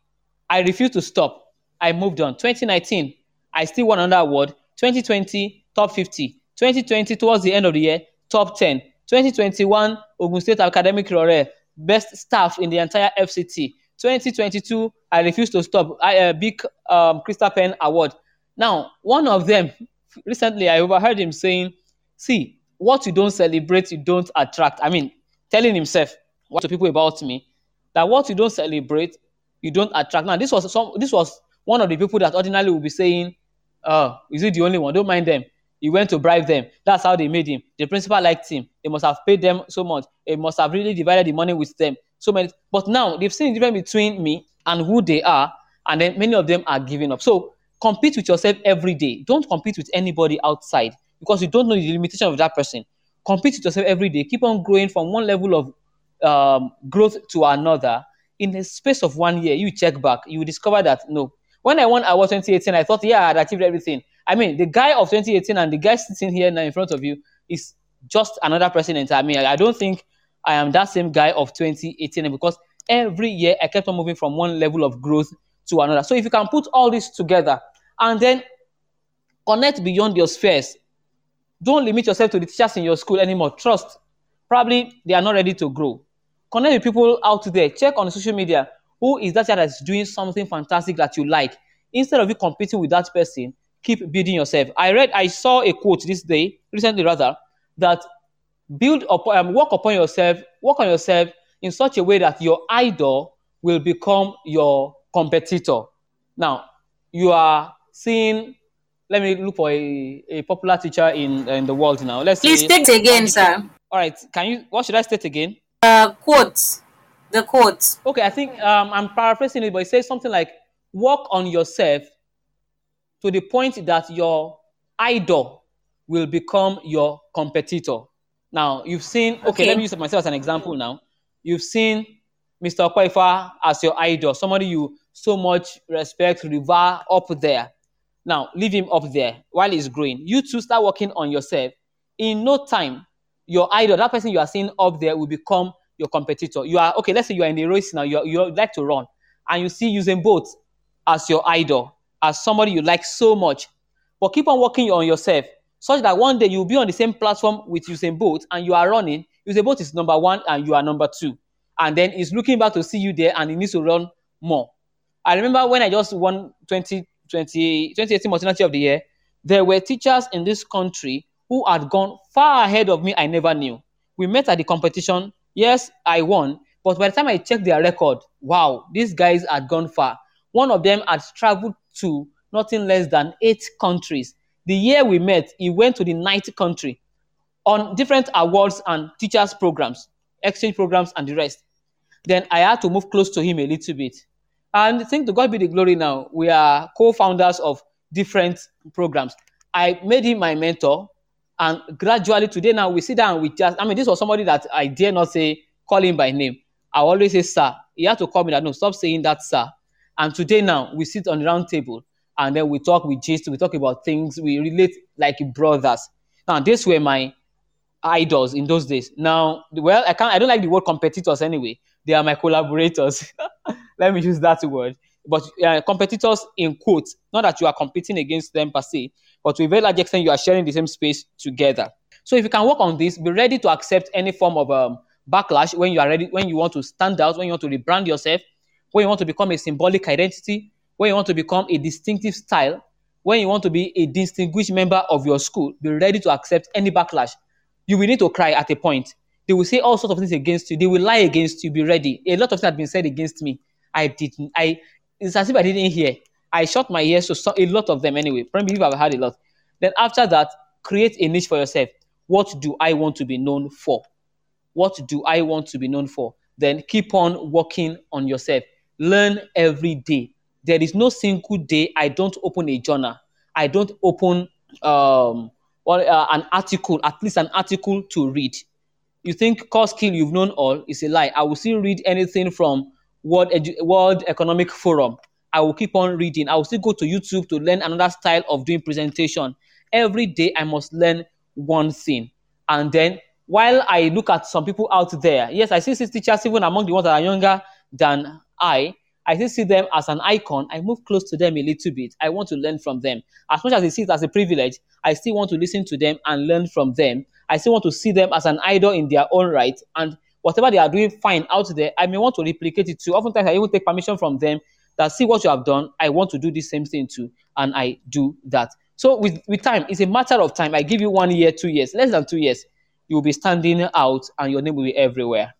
I refused to stop. I moved on. 2019, I still won another award. 2020, top 50. 2020, towards the end of the year, top 10. 2021, Ogun State Academic Rore, best staff in the entire FCT. 2022, I refused to stop. I uh, big um, Crystal Pen Award. Now, one of them, recently, I overheard him saying, "See, what you don't celebrate, you don't attract." I mean, telling himself what to people about me that what you don't celebrate, you don't attract. Now, this was some. This was one of the people that ordinarily would be saying, "Oh, is it the only one? Don't mind them." He went to bribe them. That's how they made him. The principal liked him. They must have paid them so much. They must have really divided the money with them. So many. But now they've seen the difference between me and who they are, and then many of them are giving up. So compete with yourself every day. Don't compete with anybody outside because you don't know the limitation of that person. Compete with yourself every day. Keep on growing from one level of um, growth to another. In the space of one year, you check back, you discover that no. When I won award 2018, I thought, yeah, I had achieved everything. I mean, the guy of 2018 and the guy sitting here now in front of you is just another person I mean, I don't think I am that same guy of 2018 because every year I kept on moving from one level of growth to another. So if you can put all this together and then connect beyond your spheres, don't limit yourself to the teachers in your school anymore. Trust, probably they are not ready to grow. Connect with people out there. Check on social media who is that child that's doing something fantastic that you like. Instead of you competing with that person, keep building yourself. I read, I saw a quote this day, recently rather, that build up, um, work upon yourself, work on yourself in such a way that your idol will become your competitor. Now, you are seeing. Let me look for a, a popular teacher in in the world now. Let's please say, state again, sir. All right, can you? What should I state again? Uh, quote. The quotes. Okay, I think um, I'm paraphrasing it, but it says something like, "Work on yourself to the point that your idol will become your competitor. Now, you've seen, okay, okay. let me use myself as an example now. You've seen Mr. Opeifa as your idol, somebody you so much respect, revere up there. Now, leave him up there while he's growing. You two start working on yourself. In no time, your idol, that person you are seeing up there, will become your competitor. You are, okay, let's say you are in a race now, you, you like to run, and you see Usain Bolt as your idol as somebody you like so much. But keep on working on yourself such that one day you'll be on the same platform with Usain Bolt and you are running, say both is number one and you are number two. And then he's looking back to see you there and he needs to run more. I remember when I just won 2020, 2018 Multinational of the Year, there were teachers in this country who had gone far ahead of me I never knew. We met at the competition. Yes, I won. But by the time I checked their record, wow, these guys had gone far. One of them had traveled to nothing less than eight countries. The year we met, he went to the ninth country on different awards and teachers programs, exchange programs, and the rest. Then I had to move close to him a little bit. And I think to God be the glory now, we are co founders of different programs. I made him my mentor, and gradually today now we sit down we just, I mean, this was somebody that I dare not say, call him by name. I always say, sir. He had to call me that, no, stop saying that, sir. And today now we sit on the round table and then we talk, we gist, we talk about things, we relate like brothers. Now, these were my idols in those days. Now, well, I can't, I don't like the word competitors anyway. They are my collaborators. Let me use that word. But uh, competitors in quotes, not that you are competing against them per se, but to a very large extent, you are sharing the same space together. So if you can work on this, be ready to accept any form of um, backlash when you are ready, when you want to stand out, when you want to rebrand yourself, when you want to become a symbolic identity, when you want to become a distinctive style, when you want to be a distinguished member of your school, be ready to accept any backlash. You will need to cry at a point. They will say all sorts of things against you. They will lie against you. Be ready. A lot of things have been said against me. I didn't. I. It's as if I didn't hear. I shut my ears to so, a lot of them anyway. Probably I've had a lot. Then after that, create a niche for yourself. What do I want to be known for? What do I want to be known for? Then keep on working on yourself. Learn every day. There is no single day I don't open a journal. I don't open um, well, uh, an article, at least an article to read. You think core skill you've known all is a lie. I will still read anything from World, Edu- World Economic Forum. I will keep on reading. I will still go to YouTube to learn another style of doing presentation. Every day I must learn one thing. And then while I look at some people out there, yes, I see these teachers even among the ones that are younger than I, I still see them as an icon. I move close to them a little bit. I want to learn from them. As much as I see it as a privilege, I still want to listen to them and learn from them. I still want to see them as an idol in their own right. And whatever they are doing fine out there, I may want to replicate it too. Oftentimes, I even take permission from them that see what you have done. I want to do the same thing too. And I do that. So with, with time, it's a matter of time. I give you one year, two years, less than two years, you will be standing out and your name will be everywhere.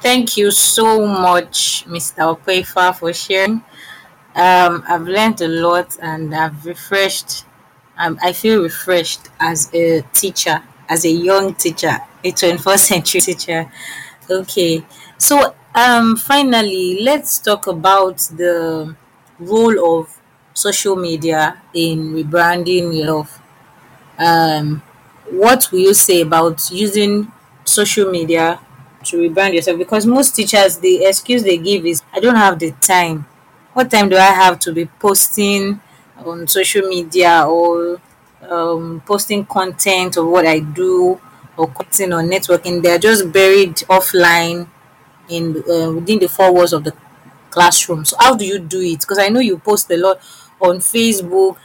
Thank you so much, Mr. Opeifa, for sharing. Um, I've learned a lot and I've refreshed. Um, I feel refreshed as a teacher, as a young teacher, a 21st century teacher. Okay, so um, finally, let's talk about the role of social media in rebranding yourself. Um, what will you say about using social media to rebrand yourself? Because most teachers, the excuse they give is, I don't have the time. What time do I have to be posting on social media or um, posting content of what I do or connecting or networking? They're just buried offline in uh, within the four walls of the classroom. So how do you do it? Because I know you post a lot on Facebook.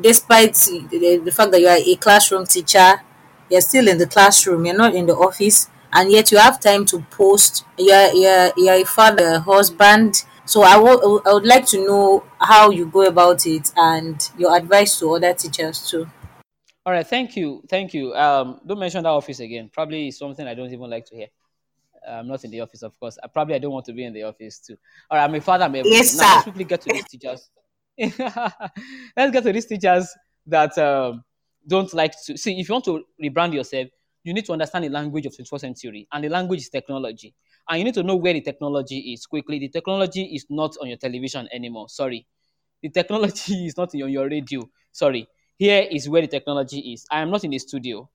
Despite the, the fact that you are a classroom teacher, you're still in the classroom. You're not in the office, and yet you have time to post. You're you're, you're a father, a husband. So I wo- I would like to know how you go about it and your advice to other teachers too. All right, thank you, thank you. Um, don't mention that office again. Probably something I don't even like to hear. I'm not in the office, of course. I probably I don't want to be in the office too. All right, I'm a father. I'm everything. Yes, now, sir. let's quickly get to these teachers. let's get to these teachers that um, don't like to see. If you want to rebrand yourself, you need to understand the language of 21st century, and the language is technology. And you need to know where the technology is quickly. The technology is not on your television anymore. Sorry, the technology is not on your radio. Sorry, here is where the technology is. I am not in the studio.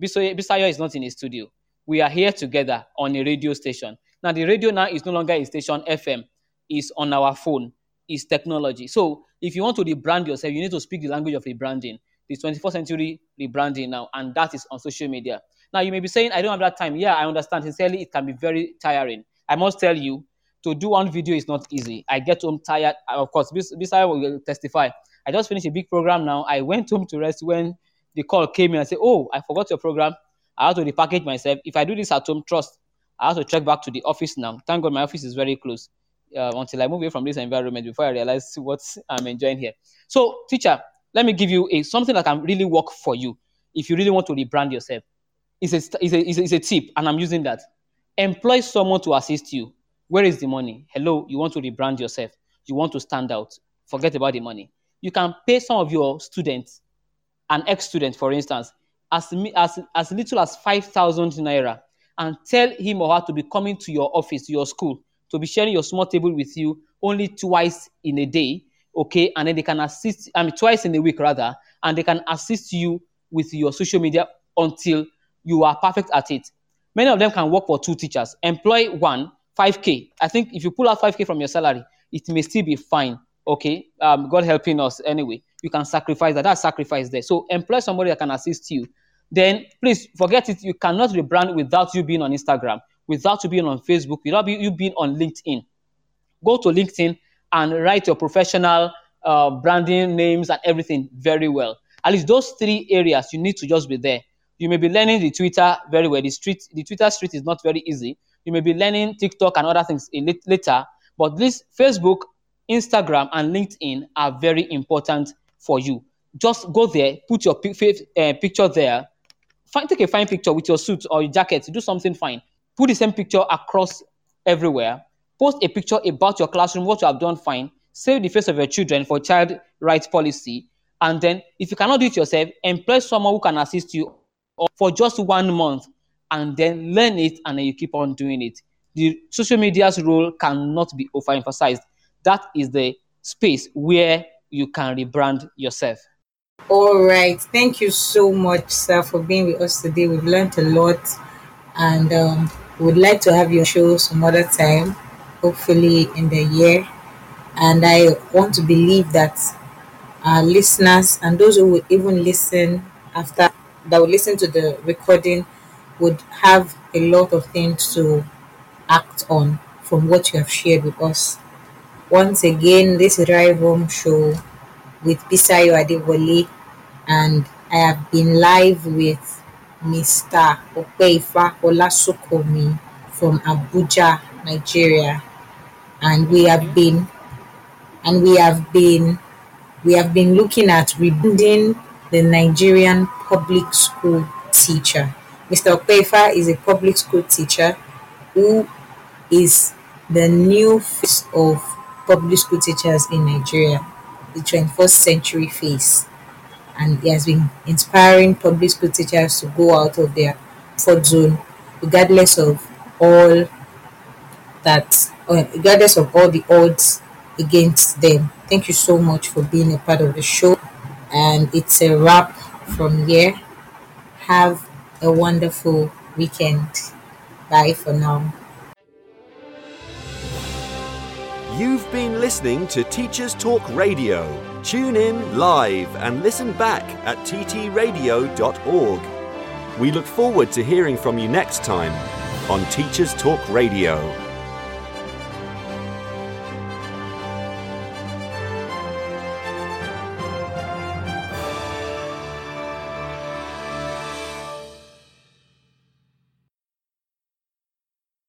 Bisayo is not in the studio. We are here together on a radio station. Now, the radio now is no longer a station FM, is on our phone, is technology. So, if you want to rebrand yourself, you need to speak the language of rebranding, the 21st century rebranding now, and that is on social media. Now, you may be saying, I don't have that time. Yeah, I understand. Sincerely, it can be very tiring. I must tell you, to do one video is not easy. I get home tired. Of course, this, this I will testify. I just finished a big program now. I went home to rest when the call came in. I said, Oh, I forgot your program. I have to repackage myself. If I do this at home, trust, I have to check back to the office now. Thank God my office is very close uh, until I move away from this environment before I realize what I'm enjoying here. So, teacher, let me give you a something that can really work for you if you really want to rebrand yourself. It's a, it's a, it's a, it's a tip, and I'm using that. Employ someone to assist you. Where is the money? Hello, you want to rebrand yourself. You want to stand out. Forget about the money. You can pay some of your students, an ex-student, for instance, as, as, as little as 5,000 naira and tell him or her to be coming to your office, your school, to be sharing your small table with you only twice in a day, okay? And then they can assist, I mean, twice in a week rather, and they can assist you with your social media until you are perfect at it. Many of them can work for two teachers. Employ one, 5K. I think if you pull out 5K from your salary, it may still be fine, okay? Um, God helping us anyway. You can sacrifice that. That's sacrifice there. So employ somebody that can assist you then please forget it. You cannot rebrand without you being on Instagram, without you being on Facebook, without you being on LinkedIn. Go to LinkedIn and write your professional uh, branding names and everything very well. At least those three areas, you need to just be there. You may be learning the Twitter very well. The street, the Twitter street is not very easy. You may be learning TikTok and other things later, but this Facebook, Instagram, and LinkedIn are very important for you. Just go there, put your uh, picture there, find, take a fine picture with your suit or your jacket, do something fine. Put the same picture across everywhere. Post a picture about your classroom, what you have done fine. Save the face of your children for child rights policy. And then, if you cannot do it yourself, employ someone who can assist you for just one month and then learn it and then you keep on doing it. The social media's role cannot be overemphasized. That is the space where you can rebrand yourself. All right. Thank you so much, sir, for being with us today. We've learned a lot and um, we would like to have your show some other time, hopefully in the year. And I want to believe that our listeners and those who will even listen after that will listen to the recording would have a lot of things to act on from what you have shared with us. Once again, this is Drive Home Show with Bisayo Adewale and I have been live with Mr. Opeifa Olasunkanmi from Abuja, Nigeria. And we have been and we have been we have been looking at rebuilding the Nigerian public school teacher. Mr. Opeifa is a public school teacher who is the new face of public school teachers in Nigeria, the 21st century face and he has been inspiring public school teachers to go out of their comfort zone regardless of all that uh, regardless of all the odds against them thank you so much for being a part of the show and it's a wrap from here have a wonderful weekend bye for now You've been listening to Teachers Talk Radio. Tune in live and listen back at ttradio.org. We look forward to hearing from you next time on Teachers Talk Radio.